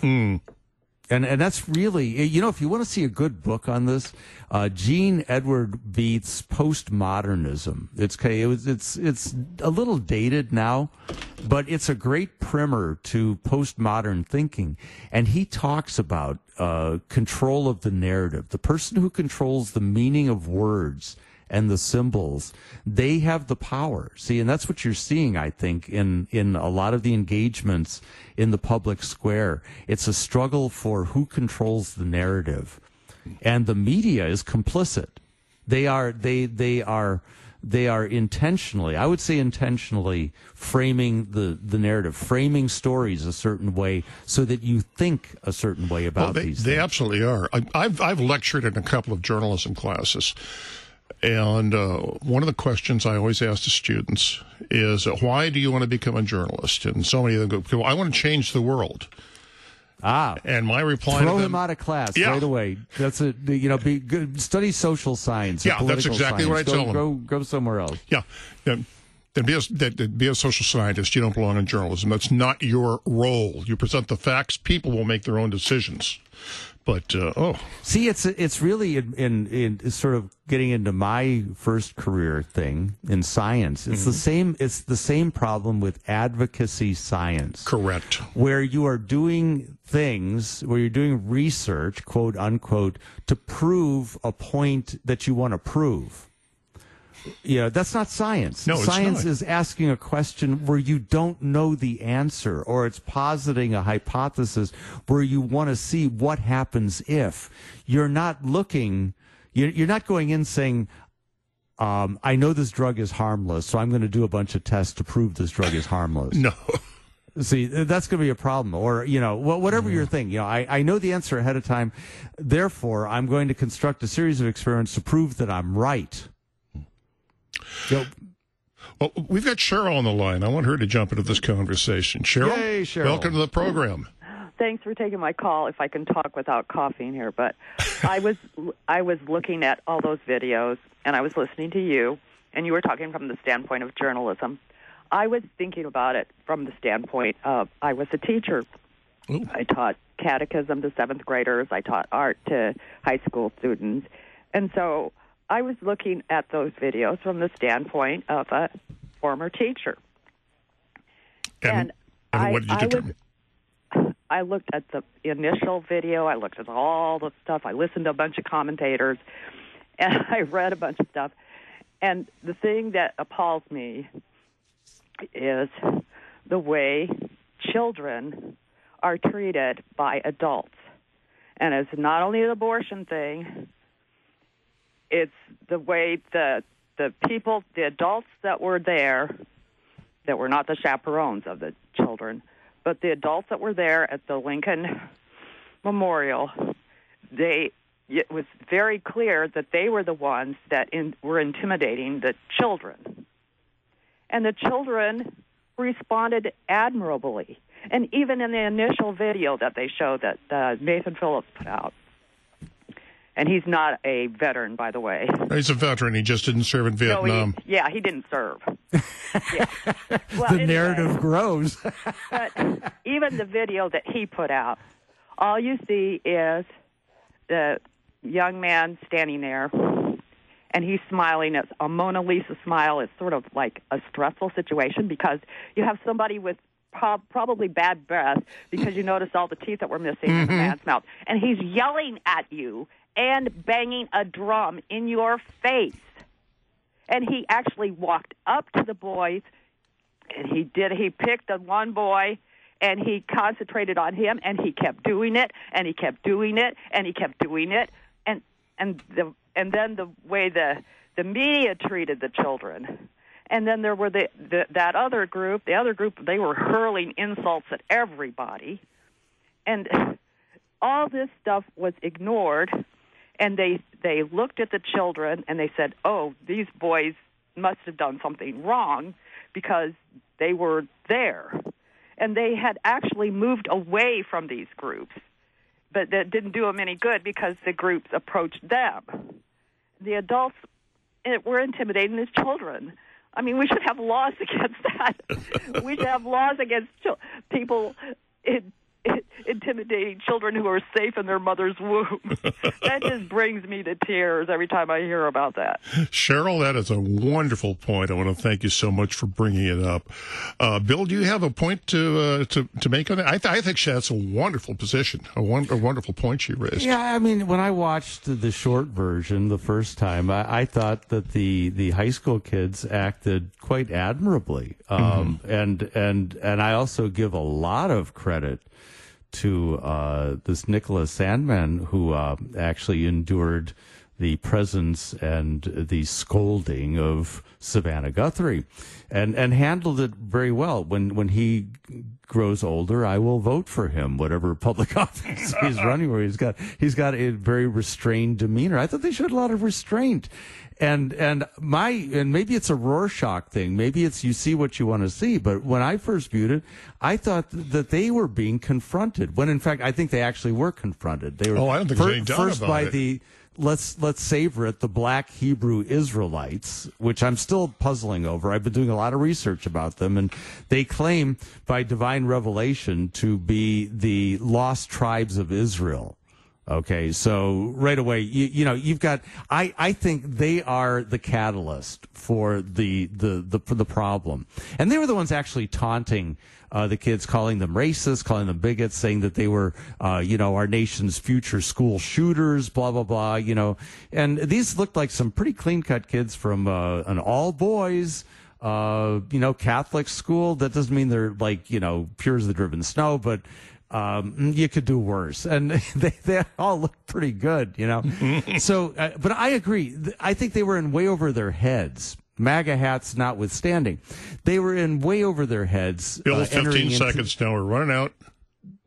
And and that's really you know if you want to see a good book on this, uh, Gene Edward Veith's postmodernism. It's. It it's it's a little dated now, but it's a great primer to postmodern thinking. And he talks about uh, control of the narrative. The person who controls the meaning of words and the symbols, they have the power. See, and that's what you're seeing, I think, in, in a lot of the engagements in the public square. It's a struggle for who controls the narrative. And the media is complicit. They are, they, they are, they are intentionally, I would say intentionally framing the, the narrative, framing stories a certain way so that you think a certain way about Well, they, these they things. absolutely are. I, I've I've lectured in a couple of journalism classes, and uh, one of the questions I always ask the students is, "Why do you want to become a journalist?" And so many of them go, well, "I want to change the world." Ah, and my reply Throw to him them, out of class Yeah. right away. That's a you know be good. Study social science. or Yeah, that's political exactly what I science. tell go, them. Go go somewhere else. Yeah. Then, then be a, that be a social scientist. You don't belong in journalism. That's not your role. You present the facts. People will make their own decisions. But uh, oh, See, it's it's really in, in in sort of getting into my first career thing in science. It's the same. It's the same problem with advocacy science. correct. where you are doing things, where you're doing research, quote unquote, to prove a point that you want to prove. You know, that's not science. No, science is asking a question where you don't know the answer, or it's positing a hypothesis where you want to see what happens if. You're not looking, you're, you're not going in saying, um, I know this drug is harmless, so I'm going to do a bunch of tests to prove this drug is harmless. No. See, that's going to be a problem. Or, you know, wh- whatever your thing. You know, I, I know the answer ahead of time. Therefore, I'm going to construct a series of experiments to prove that I'm right. So, Well, we've got Cheryl on the line. I want her to jump into this conversation. Cheryl, Yay, Cheryl. welcome to the program. Thanks for taking my call. If I can talk without coughing here, but I was I was looking at all those videos and I was listening to you, and you were talking from the standpoint of journalism. I was thinking about it from the standpoint of I was a teacher. I taught catechism to seventh graders. I taught art to high school students, and so I was looking at those videos from the standpoint of a former teacher. And And I, what did you I determine? was, I looked at the initial video. I looked at all the stuff. I listened to a bunch of commentators, and I read a bunch of stuff. And the thing that appalls me is the way children are treated by adults. And it's not only an abortion thing, it's the way the the people, the adults that were there, that were not the chaperones of the children, but the adults that were there at the Lincoln Memorial, they it was very clear that they were the ones that in, were intimidating the children. And the children responded admirably. And even in the initial video that they showed that uh, Nathan Phillips put out, and he's not a veteran, by the way. He's a veteran. He just didn't serve in No, Vietnam. he, yeah, he didn't serve. yeah. Well, the anyway, narrative grows. but even the video that he put out, all you see is the young man standing there, and he's smiling. It's a Mona Lisa smile. It's sort of like a stressful situation because you have somebody with probably bad breath because you notice all the teeth that were missing in the Mhm. man's mouth, and he's yelling at you and banging a drum in your face. And he actually walked up to the boys and he did he picked the one boy and he concentrated on him and he kept doing it and he kept doing it and he kept doing it. And and the and then the way the the media treated the children. And then there were the, the that other group the other group they were hurling insults at everybody. And all this stuff was ignored and they they looked at the children and they said oh these boys must have done something wrong because they were there. And they had actually moved away from these groups but that didn't do them any good because the groups approached them. The adults eh, were intimidating the children. I mean we should have laws against that. We should have laws against people intimidating children who are safe in their mother's womb that just brings me to tears every time i hear about that Cheryl, that is a wonderful point. I want to thank you so much for bringing it up. Uh, Bill, do you have a point to uh, to to make on that? I, th- I think that's a wonderful position, a, one, a wonderful point she raised. Yeah, I mean, when I watched the short version the first time, I, I thought that the the high school kids acted quite admirably, um, and and and I also give a lot of credit to uh, this Nicholas Sandmann who uh, actually endured the presence and the scolding of Savannah Guthrie, and and handled it very well. When when he grows older, I will vote for him, whatever public office he's running where he's got he's got a very restrained demeanor. I thought they showed a lot of restraint. And and my and maybe it's a Rorschach thing. Maybe it's you see what you want to see. But when I first viewed it, I thought that they were being confronted. When in fact, I think they actually were confronted. They were Oh, I don't think fir- there's any doubt first by it. the let's let's savor it the black hebrew israelites which i'm still puzzling over i've been doing a lot of research about them and they claim by divine revelation to be the lost tribes of israel Okay, so right away, you, you know, you've got. I, I think they are the catalyst for the the the for the problem, and they were the ones actually taunting uh, the kids, calling them racist, calling them bigots, saying that they were, uh, you know, our nation's future school shooters, blah blah blah. You know, and these looked like some pretty clean cut kids from uh, an all boys uh, you know, Catholic school. That doesn't mean they're like, you know, pure as the driven snow, but um, you could do worse. And they, they all look pretty good, you know. so, uh, but I agree. I think they were in way over their heads. MAGA hats notwithstanding, they were in way over their heads. Bill, uh, 15 seconds now. We're running out.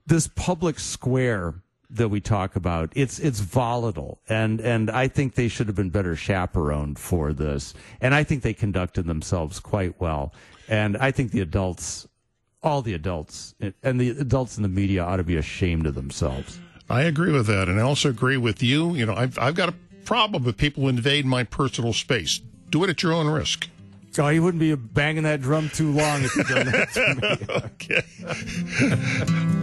this public square that we talk about it's it's volatile and and I think they should have been better chaperoned for this and I think they conducted themselves quite well and I think the adults all the adults and the adults in the media ought to be ashamed of themselves I agree with that, and I also agree with you. You know, I've I've got a problem with people invade my personal space. Do it at your own risk. oh you wouldn't be banging that drum too long if you done that to me okay